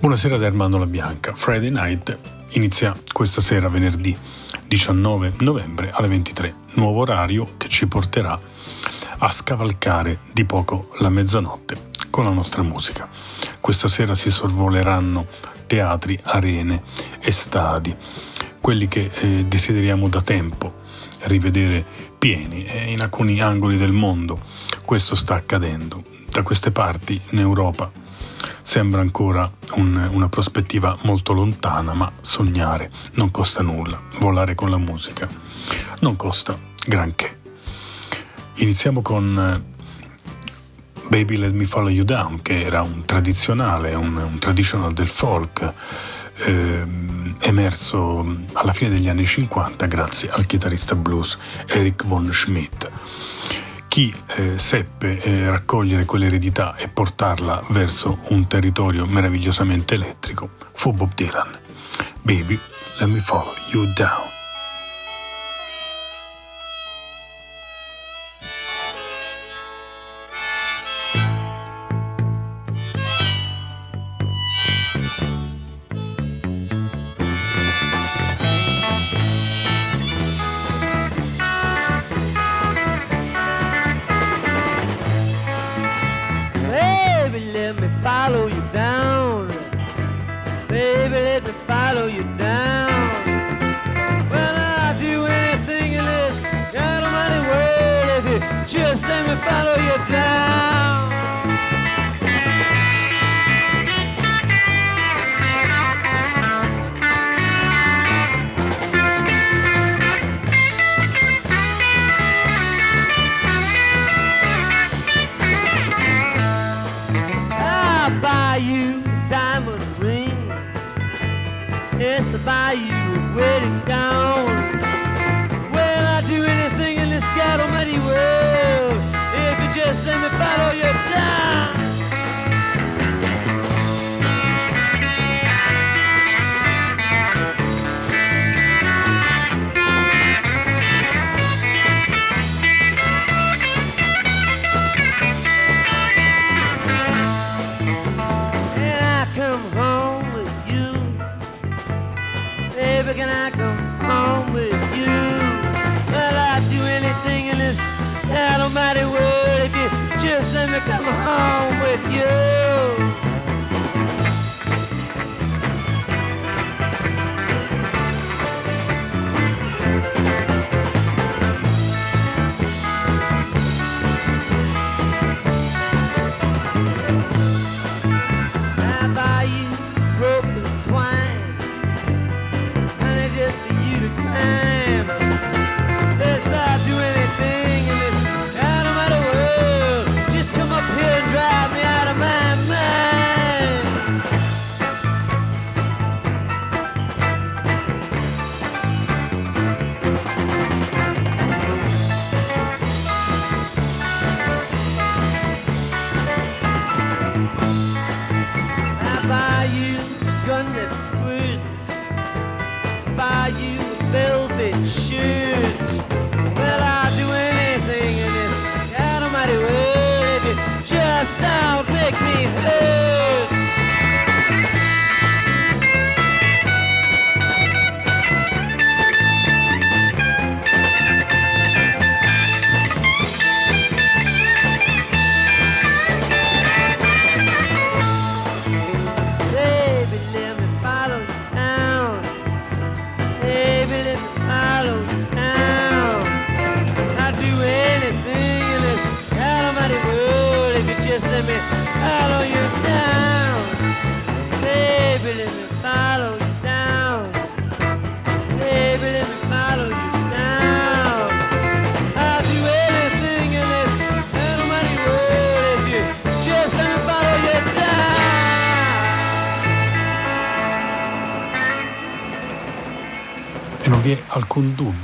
Buonasera da Armando La Bianca. Friday Night inizia questa sera, venerdì 19 novembre alle 23. Nuovo orario che ci porterà a scavalcare di poco la mezzanotte con la nostra musica. Questa sera si sorvoleranno teatri, arene e stadi, quelli che eh, desideriamo da tempo rivedere pieni e in alcuni angoli del mondo questo sta accadendo. Da queste parti in Europa Sembra ancora un, una prospettiva molto lontana, ma sognare non costa nulla, volare con la musica non costa granché. Iniziamo con eh, Baby Let Me Follow You Down, che era un tradizionale, un, un traditional del folk, eh, emerso alla fine degli anni 50 grazie al chitarrista blues Eric von Schmidt chi eh, seppe eh, raccogliere quell'eredità e portarla verso un territorio meravigliosamente elettrico fu Bob Dylan. Baby, let me follow you down. Vi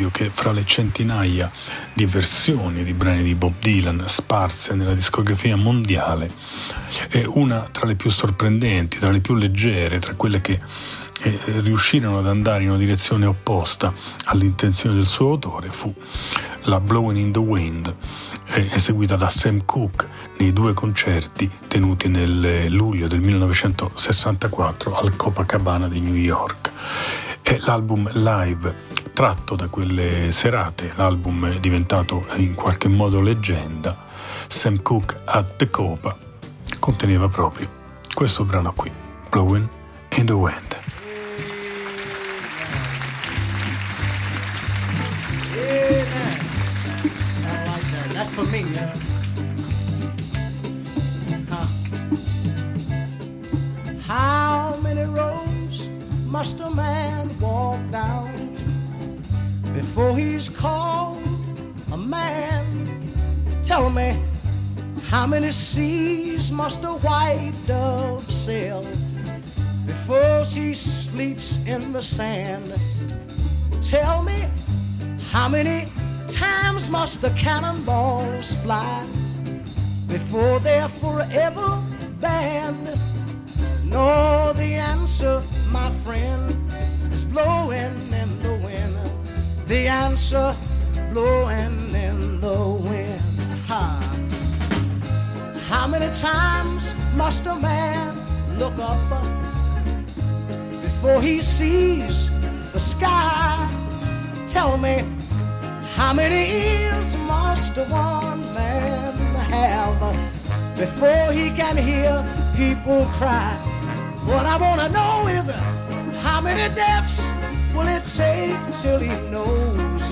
dubbio che fra le centinaia di versioni di brani di Bob Dylan sparse nella discografia mondiale è una tra le più sorprendenti, tra le più leggere, tra quelle che eh, riuscirono ad andare in una direzione opposta all'intenzione del suo autore fu la Blowing in the Wind, eh, eseguita da Sam Cooke nei due concerti tenuti nel luglio del 1964 al Copacabana di New York. È l'album live tratto da quelle serate, l'album è diventato in qualche modo leggenda, Sam Cooke at the Copa conteneva proprio questo brano qui, Blowing in the Wind. For me, yeah. Huh. How many roads must a man walk down before he's called a man? Tell me, how many seas must a white dove sail before she sleeps in the sand? Tell me, how many times must the cannonballs fly before they're forever banned? No, the answer, my friend, is blowing in the. The answer, blowing in the wind. How many times must a man look up uh, before he sees the sky? Tell me, how many ears must one man have uh, before he can hear people cry? What I want to know is uh, how many deaths will it take till he knows?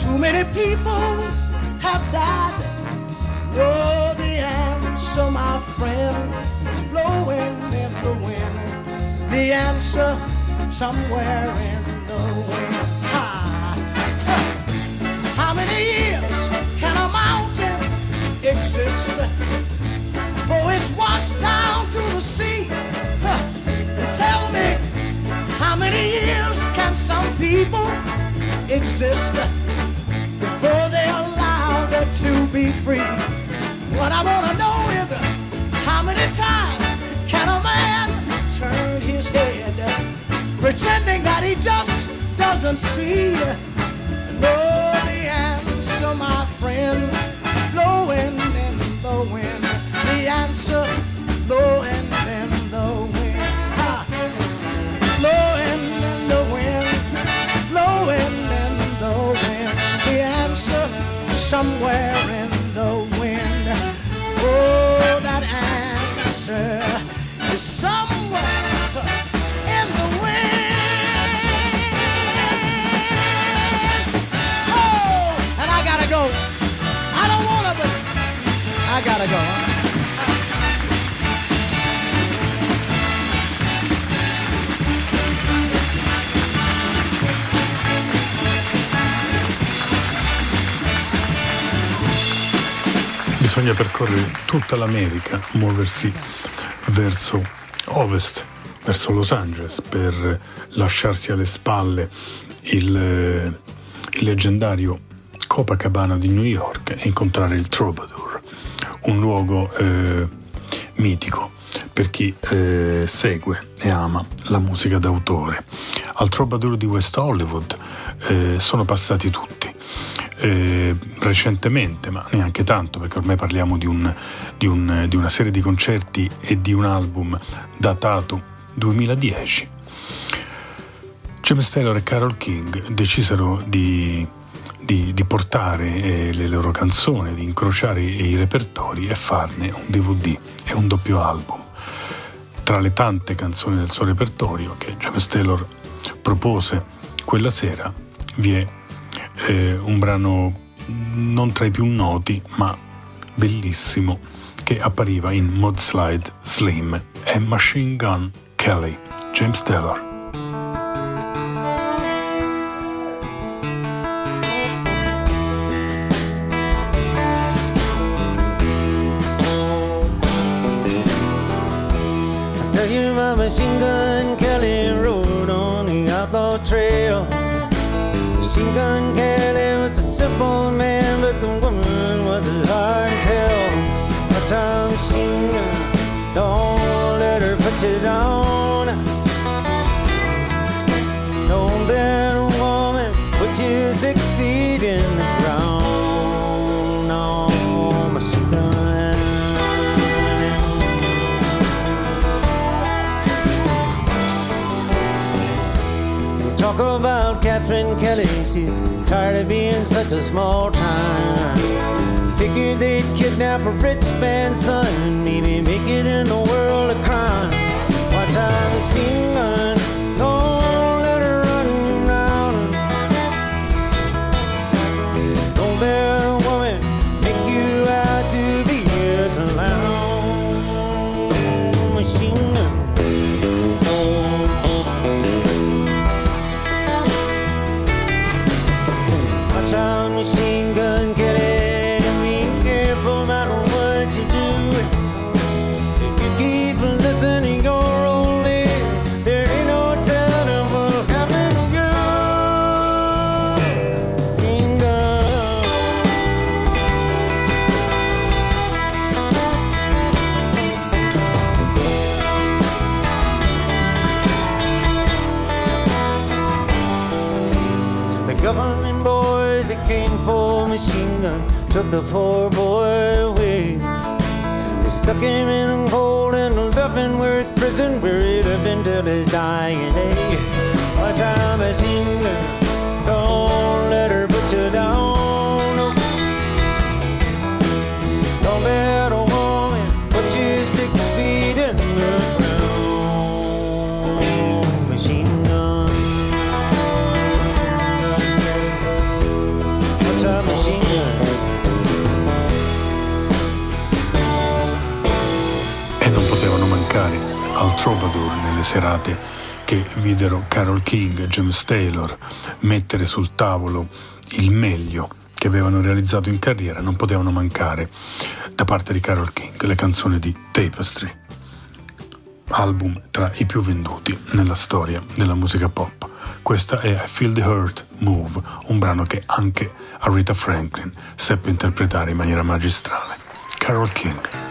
Too many people have died. Oh, the answer, my friend, is blowing in the wind. The answer somewhere in the wind. People exist before they're allowed to be free? What I want to know is how many times can a man turn his head pretending that he just doesn't see? No, the answer, my friend, Bisogna percorrere tutta l'America, muoversi verso ovest, verso Los Angeles, per lasciarsi alle spalle il, il leggendario Copacabana di New York e incontrare il Troubadour, un luogo eh, mitico per chi eh, segue e ama la musica d'autore. Al Troubadour di West Hollywood eh, sono passati tutti. Eh, recentemente, ma neanche tanto, perché ormai parliamo di, un, di, un, di una serie di concerti e di un album datato 2010. James Taylor e Carol King decisero di, di, di portare eh, le loro canzoni, di incrociare i repertori e farne un DVD e un doppio album. Tra le tante canzoni del suo repertorio che James Taylor propose quella sera vi è eh, un brano non tra i più noti ma bellissimo che appariva in Mudslide Slim e Machine Gun Kelly, James Taylor. 60s, tired of being such a small town. Figured they'd kidnap a rich man's son, maybe make it in the world the poor boy we They stuck him in serate che videro Carol King e James Taylor mettere sul tavolo il meglio che avevano realizzato in carriera non potevano mancare da parte di Carol King le canzoni di Tapestry, album tra i più venduti nella storia della musica pop. Questa è I Feel the Hurt Move, un brano che anche Aretha Franklin seppe interpretare in maniera magistrale. Carol King.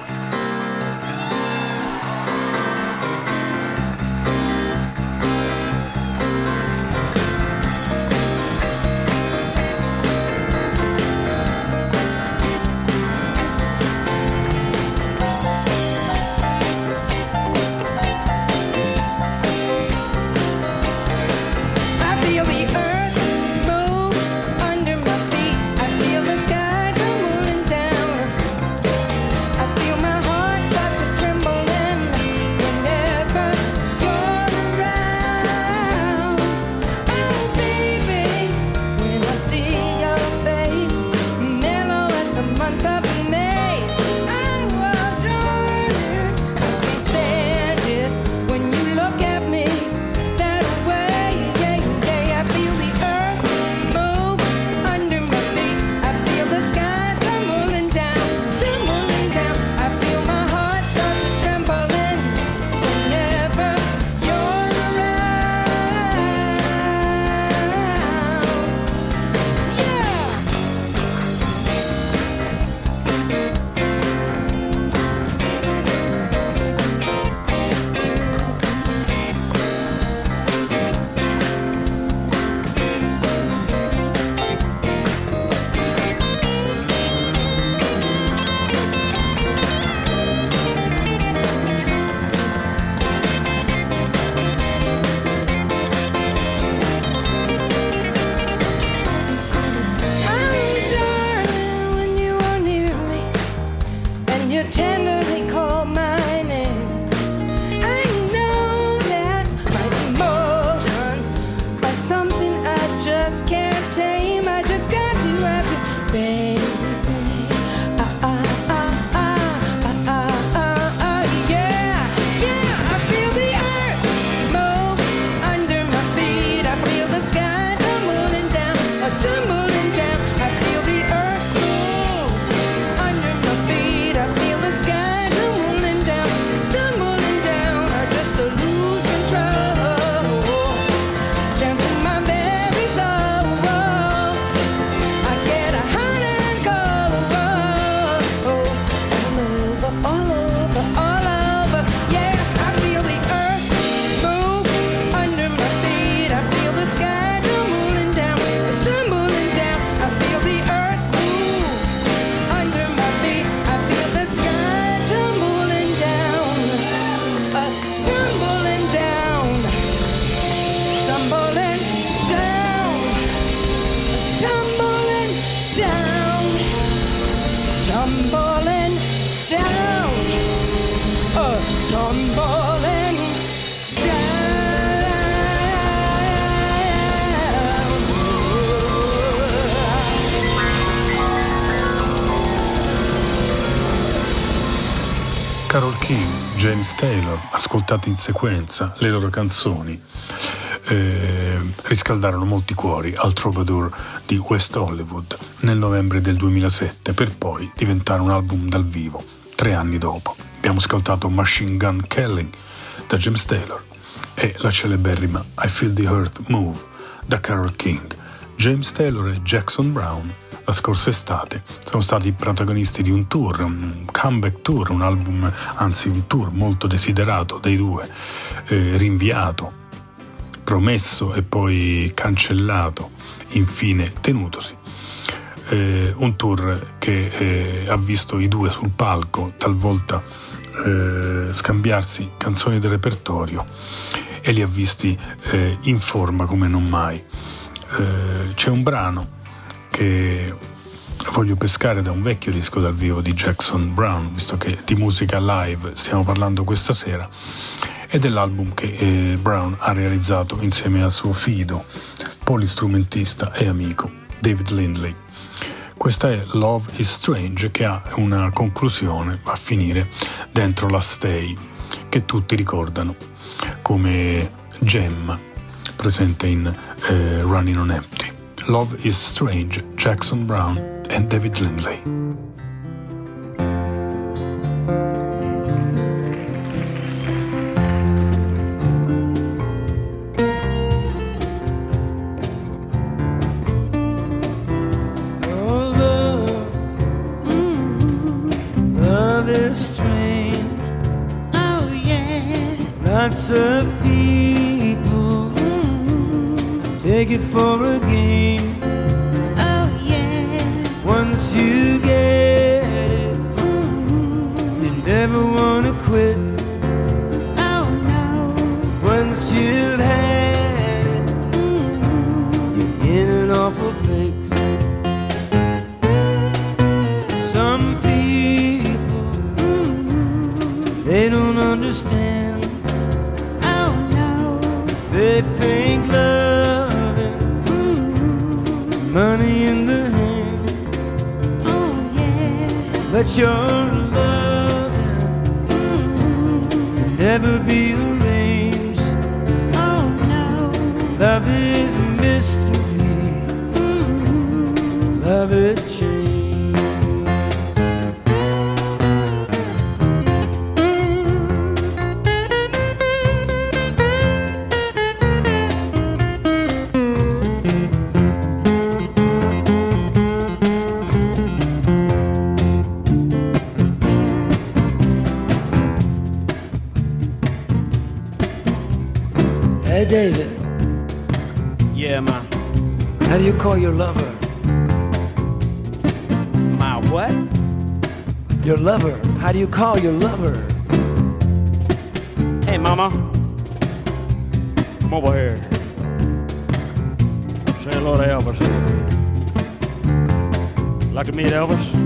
Ascoltati in sequenza le loro canzoni, eh, riscaldarono molti cuori al Troubadour di West Hollywood nel novembre del 2007 per poi diventare un album dal vivo tre anni dopo. Abbiamo ascoltato Machine Gun Kelly da James Taylor e la celeberrima I Feel the Earth Move da Carol King. James Taylor e Jackson Brown la scorsa estate sono stati protagonisti di un tour, un comeback tour, un album, anzi un tour molto desiderato dai due, eh, rinviato, promesso e poi cancellato, infine tenutosi. Eh, un tour che eh, ha visto i due sul palco, talvolta eh, scambiarsi canzoni del repertorio e li ha visti eh, in forma come non mai. Eh, c'è un brano che voglio pescare da un vecchio disco dal vivo di Jackson Brown, visto che di musica live stiamo parlando questa sera, e dell'album che eh, Brown ha realizzato insieme al suo fido, polistrumentista e amico David Lindley. Questa è Love is Strange che ha una conclusione a finire dentro la Stay, che tutti ricordano come gemma presente in eh, Running on Empty. Love is Strange, Jackson Brown e David Lindley. Oh, love, love is strange. Oh, yeah. Lots of people take it for a game. Oh, yeah. Once you get it, you never wanna quit. Oh, no. Once you've but your loving can mm-hmm. never be arranged. Oh, no. Love is a mystery. Mm-hmm. Love is How do you call your lover? Hey, mama. Come over here. Say hello to Elvis. Like to meet Elvis?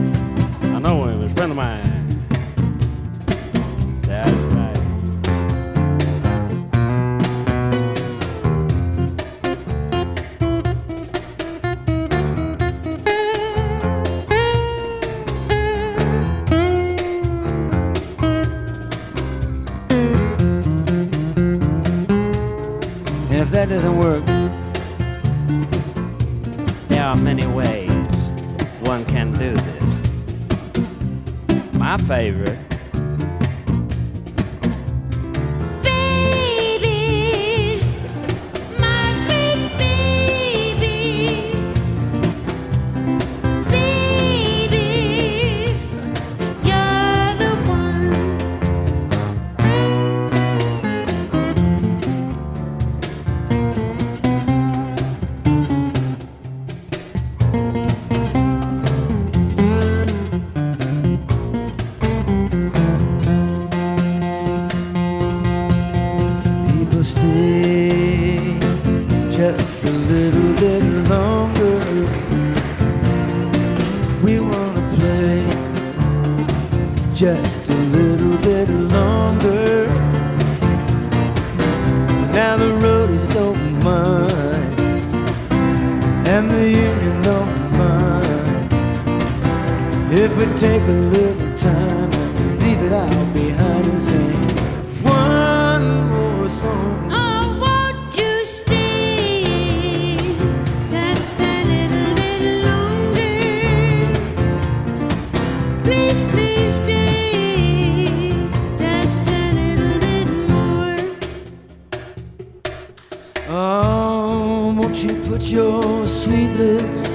Your sweet lips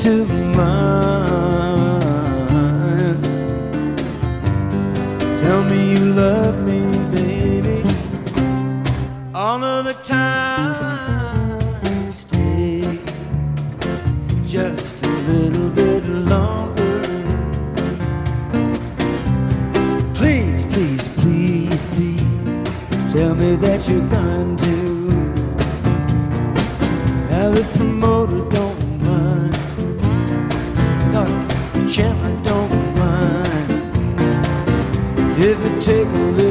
to mine? Tell me you love me, baby, all of the time. Stay just a little bit longer. Please, please, please, please, tell me that you're going the don't mind. No, chairman don't mind. If it take a little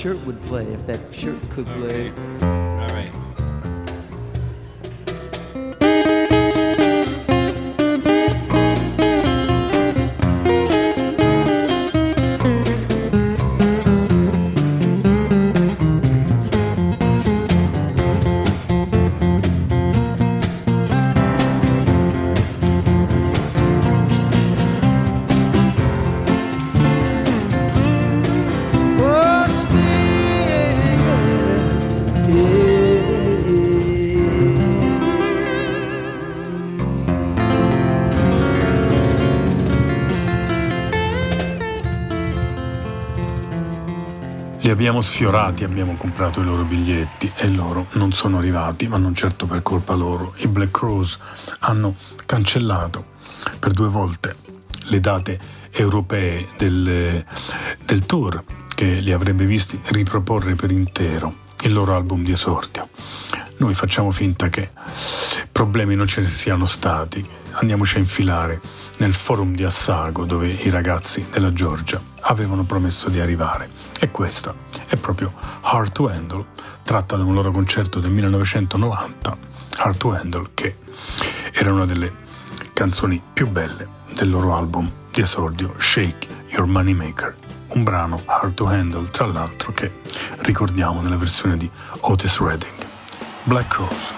shirt would play if that shirt could play. Abbiamo sfiorati, abbiamo comprato i loro biglietti e loro non sono arrivati, ma non certo per colpa loro. I Black Crows hanno cancellato per due volte le date europee del, del tour che li avrebbe visti riproporre per intero il loro album di esordio. Noi facciamo finta che problemi non ce ne siano stati, andiamoci a infilare nel forum di Assago dove i ragazzi della Georgia avevano promesso di arrivare. E questa è proprio Hard to Handle, tratta da un loro concerto del 1990, Hard to Handle, che era una delle canzoni più belle del loro album di esordio Shake Your Moneymaker, un brano Hard to Handle, tra l'altro, che ricordiamo nella versione di Otis Redding. Black Crows.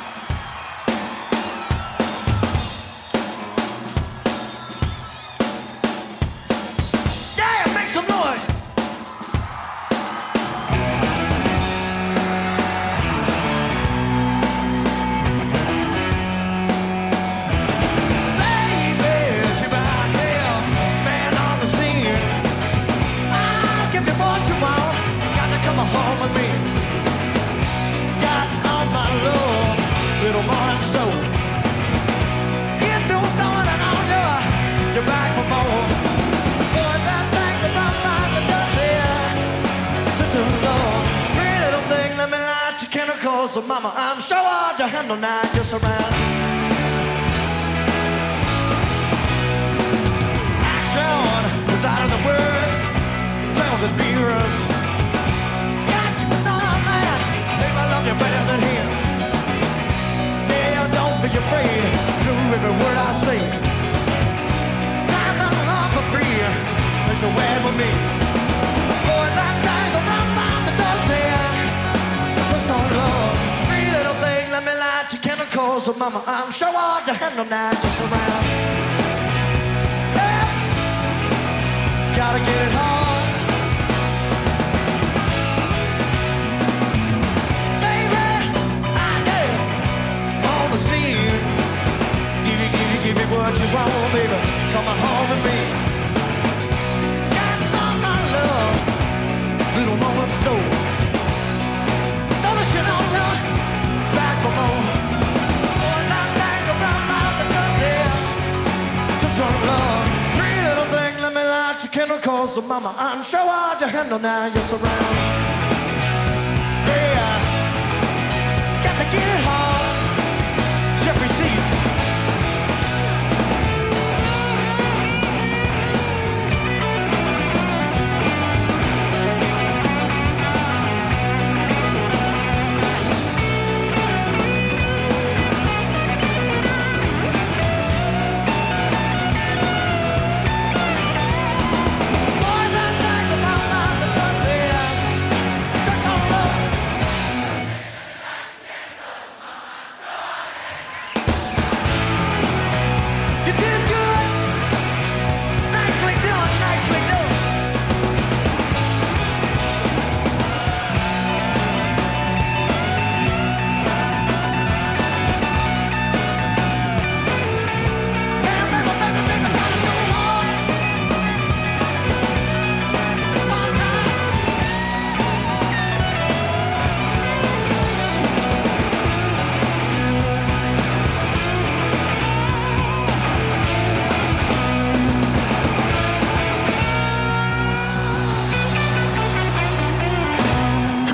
so mama, I'm sure hard to handle now you're surrounded.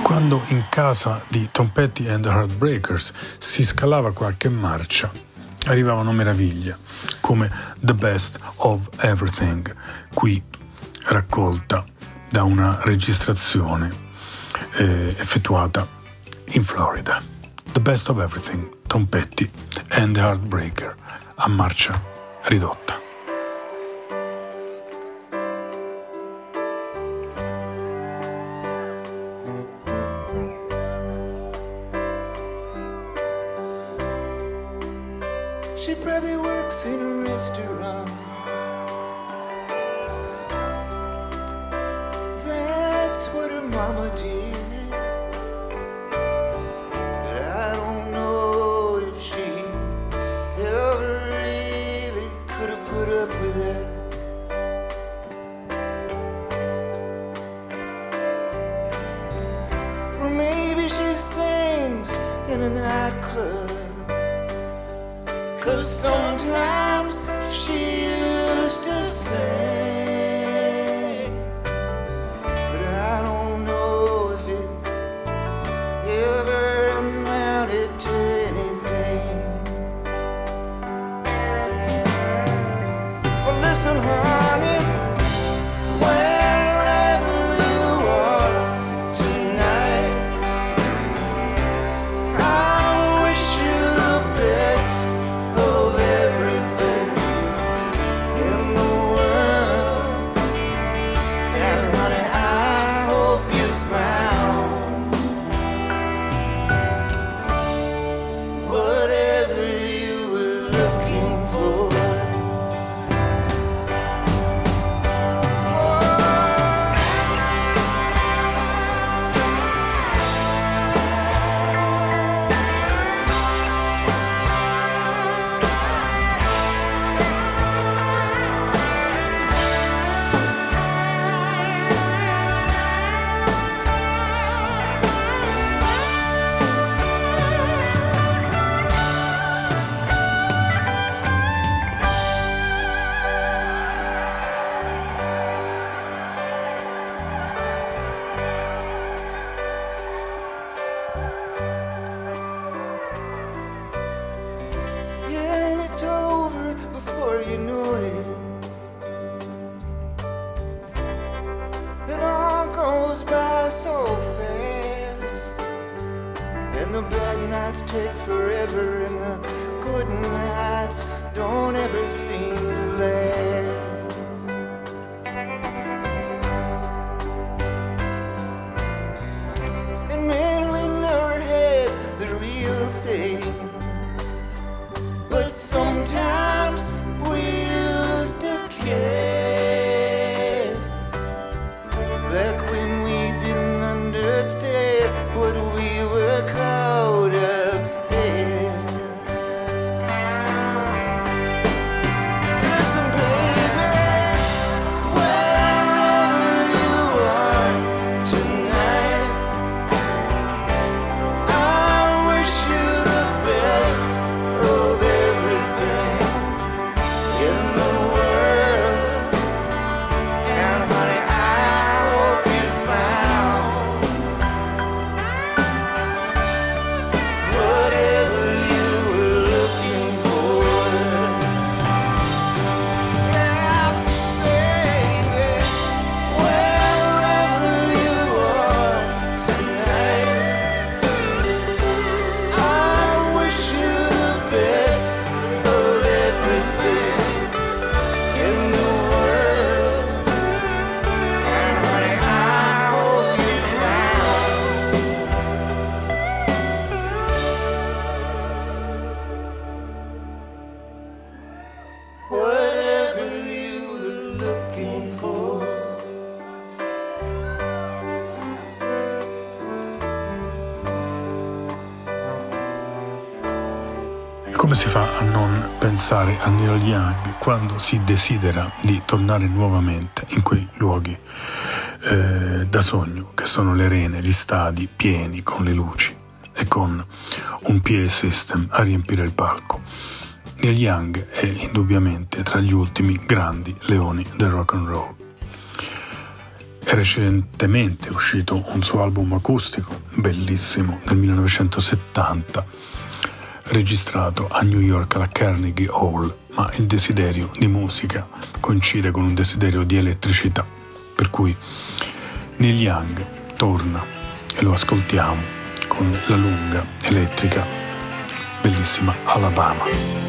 Quando in casa di Tom Petty and the Heartbreakers si scalava qualche marcia, arrivavano meraviglie come The Best of Everything, qui raccolta da una registrazione eh, effettuata in Florida. The Best of Everything, Tom Petty and the Heartbreaker, a marcia ridotta. A Neil Young quando si desidera di tornare nuovamente in quei luoghi eh, da sogno che sono le arene, gli stadi pieni con le luci e con un PA system a riempire il palco. Neil Young è indubbiamente tra gli ultimi grandi leoni del rock and roll. È recentemente uscito un suo album acustico, bellissimo, del 1970, registrato a New York alla Carnegie Hall, ma il desiderio di musica coincide con un desiderio di elettricità, per cui Neil Young torna e lo ascoltiamo con la lunga elettrica, bellissima Alabama.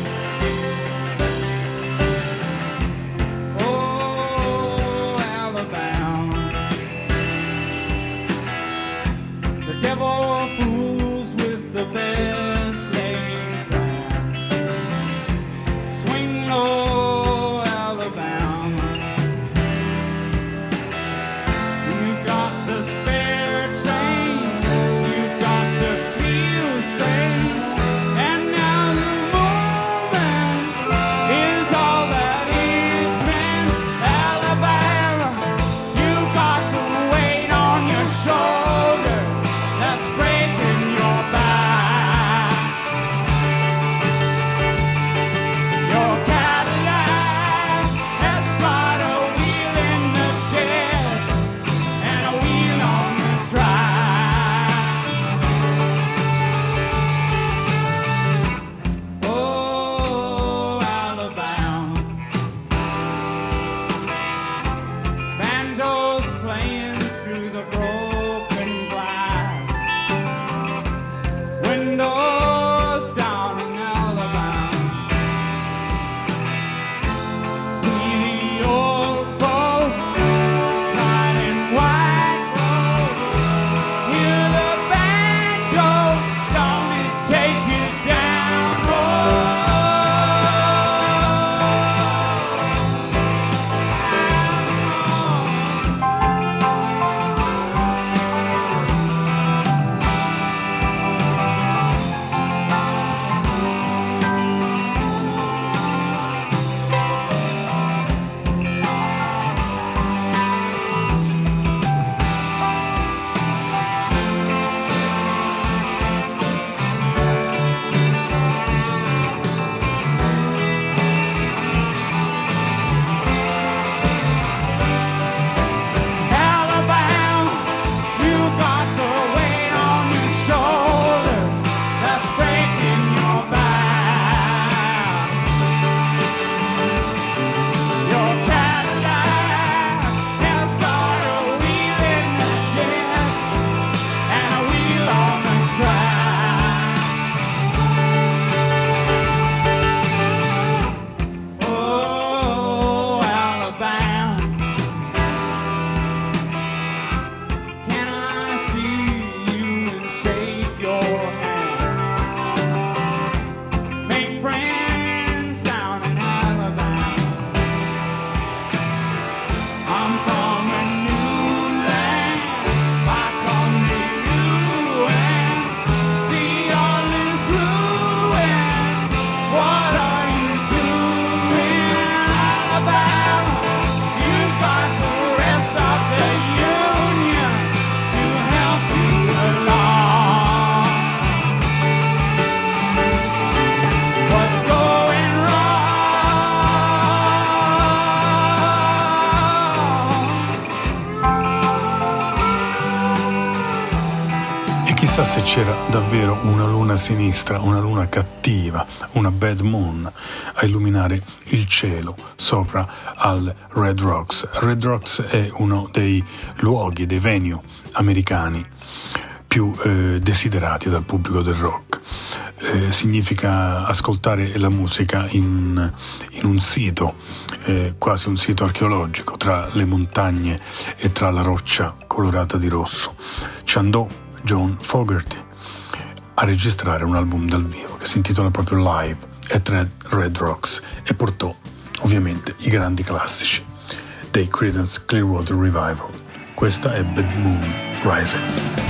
C'era davvero una luna sinistra, una luna cattiva, una bad moon a illuminare il cielo sopra al Red Rocks. Red Rocks è uno dei luoghi, dei venue americani più eh, desiderati dal pubblico del rock. Eh, significa ascoltare la musica in, in un sito, eh, quasi un sito archeologico, tra le montagne e tra la roccia colorata di rosso. Ci andò John Fogerty a registrare un album dal vivo che si intitola proprio Live at Red, Rocks e portò ovviamente i grandi classici dei Creedence Clearwater Revival. Questa è Bad Moon Rising.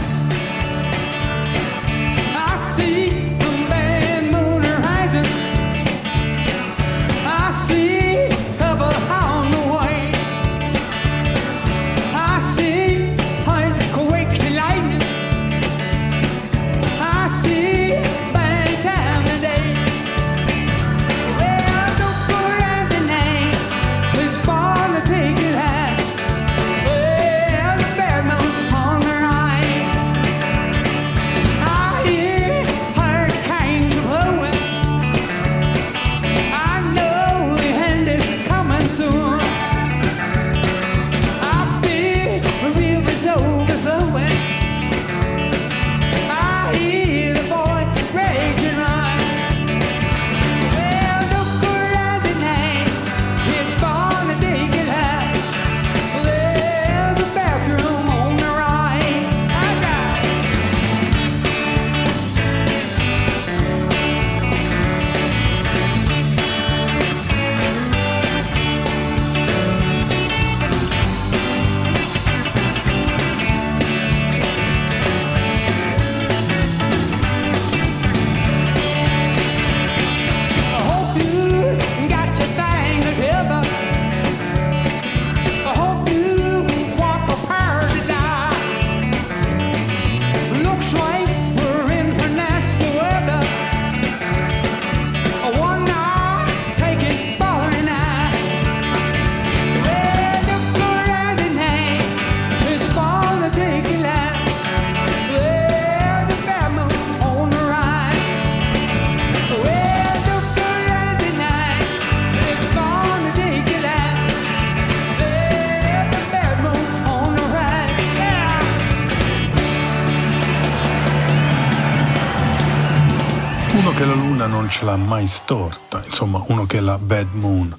Mai storta, insomma, uno che la Bad Moon,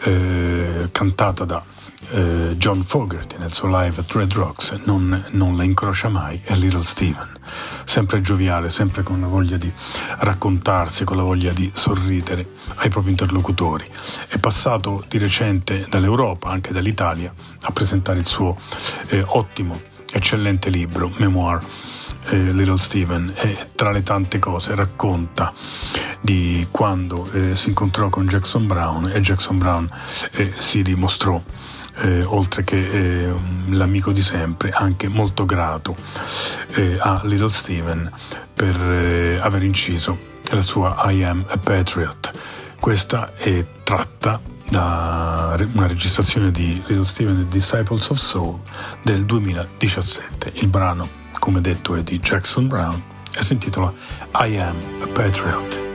eh, cantata da eh, John Fogerty nel suo live at Red Rocks, non, non la incrocia mai, è Little Steven. Sempre gioviale, sempre con la voglia di raccontarsi, con la voglia di sorridere ai propri interlocutori. È passato di recente dall'Europa, anche dall'Italia, a presentare il suo eh, ottimo, eccellente libro, Memoir eh, Little Steven e tra le tante cose racconta di quando eh, si incontrò con Jackson Brown e Jackson Brown eh, si dimostrò eh, oltre che eh, l'amico di sempre anche molto grato eh, a Little Steven per eh, aver inciso la sua I Am a Patriot questa è tratta da una registrazione di Little Steven e Disciples of Soul del 2017 il brano come detto è di Jackson Brown e si intitola I Am a Patriot.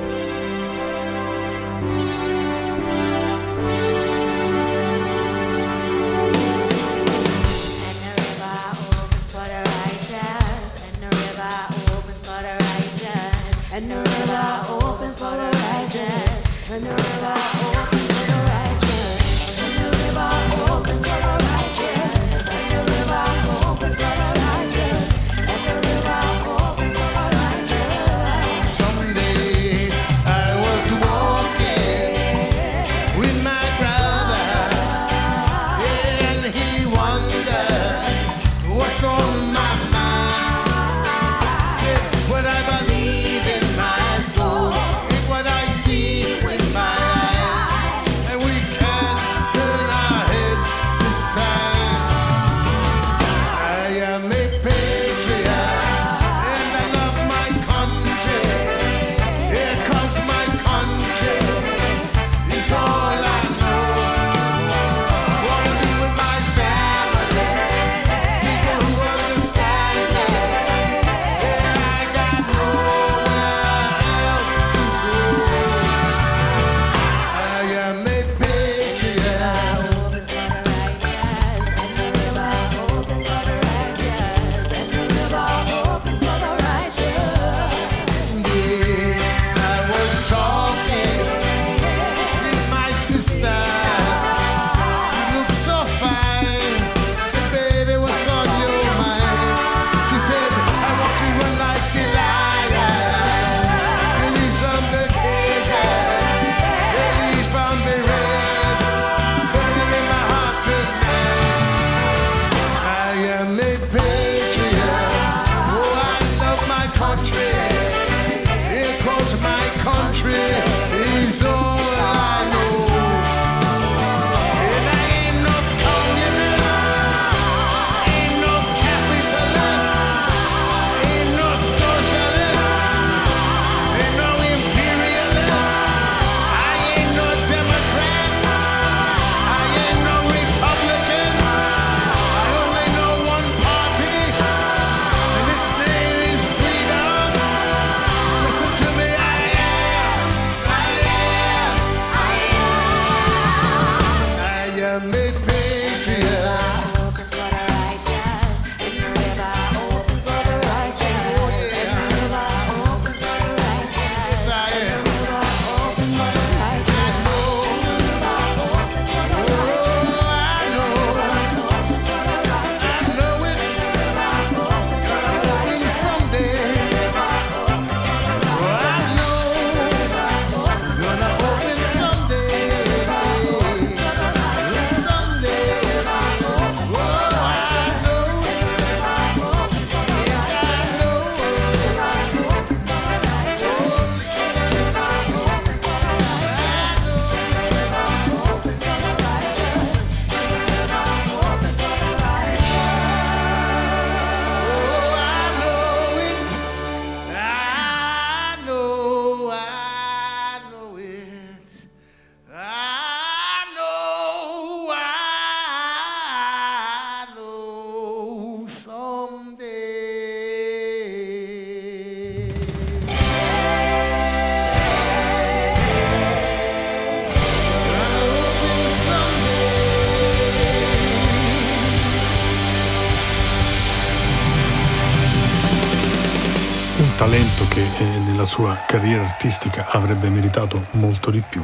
nella sua carriera artistica avrebbe meritato molto di più,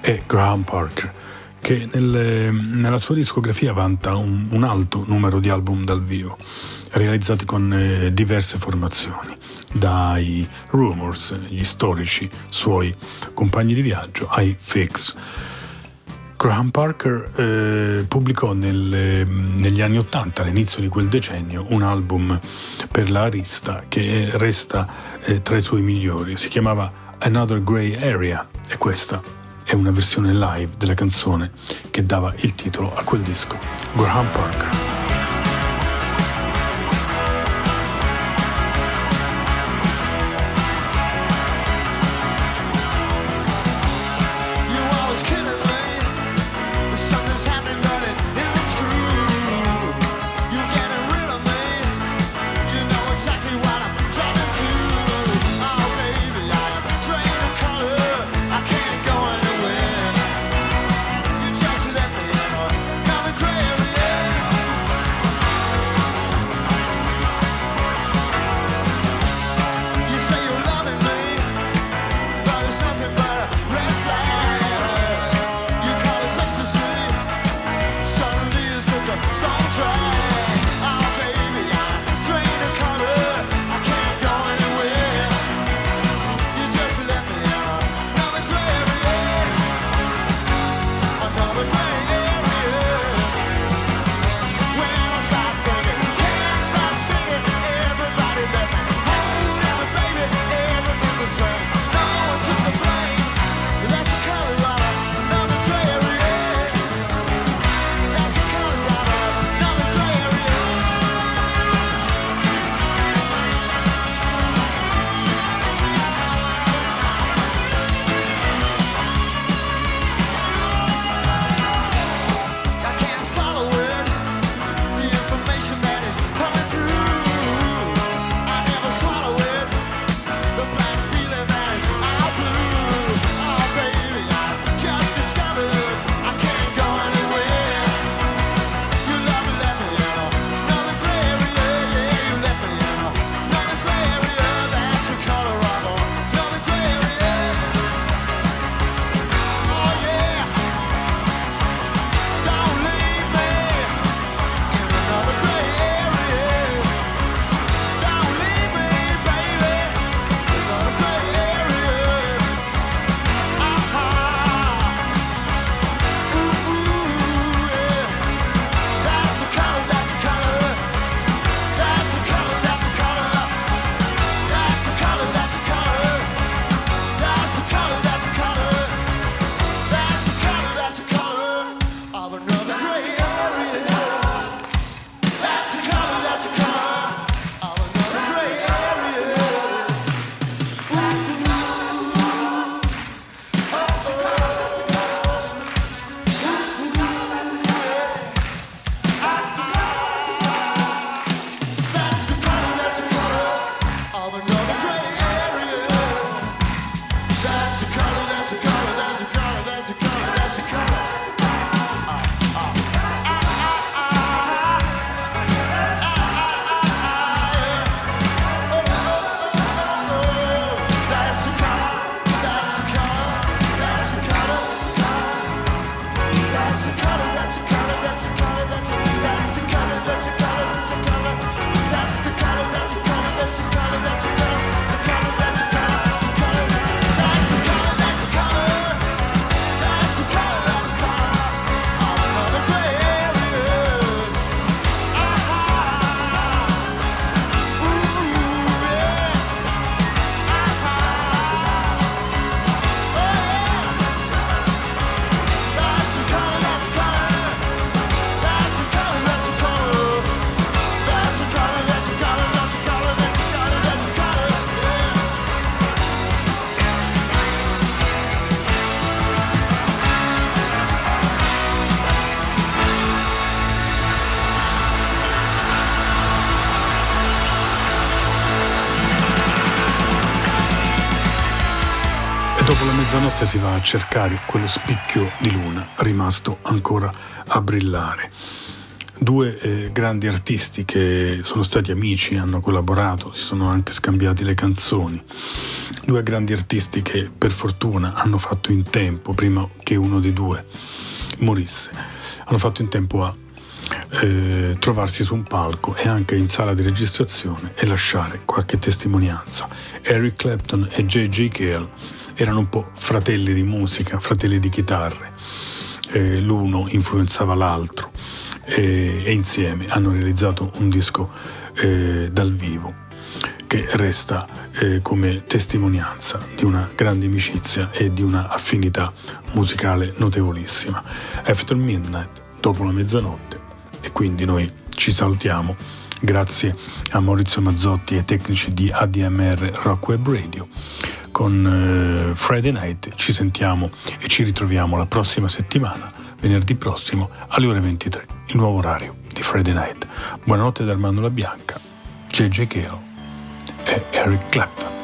è Graham Parker, che nelle, nella sua discografia vanta un, un, alto numero di album dal vivo, realizzati con eh, diverse formazioni, dai Rumors, gli storici suoi compagni di viaggio, ai Fix. Graham Parker eh, pubblicò nel, negli anni Ottanta, all'inizio di quel decennio, un album per la Arista che resta eh, tra i suoi migliori. Si chiamava Another Grey Area e questa è una versione live della canzone che dava il titolo a quel disco, Graham Parker. mezzanotte si va a cercare quello spicchio di luna rimasto ancora a brillare. Due eh, grandi artisti che sono stati amici, hanno collaborato, si sono anche scambiati le canzoni. Due grandi artisti che per fortuna hanno fatto in tempo, prima che uno dei due morisse, hanno fatto in tempo a eh, trovarsi su un palco e anche in sala di registrazione e lasciare qualche testimonianza. Eric Clapton e J.J. Cale erano un po' fratelli di musica, fratelli di chitarre. Eh, l'uno influenzava l'altro e, e insieme hanno realizzato un disco eh, dal vivo che resta eh, come testimonianza di una grande amicizia e di una affinità musicale notevolissima. After Midnight, dopo la mezzanotte, e quindi noi ci salutiamo. Grazie a Maurizio Mazzotti e ai tecnici di ADMR Rock Web Radio. Con eh, Friday Night ci sentiamo e ci ritroviamo la prossima settimana, venerdì prossimo alle ore 23, il nuovo orario di Friday Night. Buonanotte da Armando La Bianca, JJ Chelo e Eric Clapton.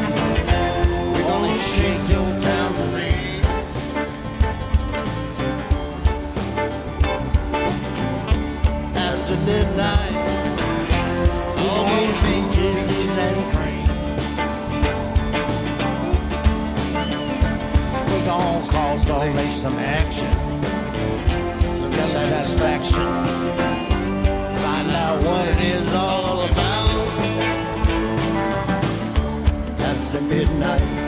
Make some action, satisfaction. Find out what it is all about. That's the midnight.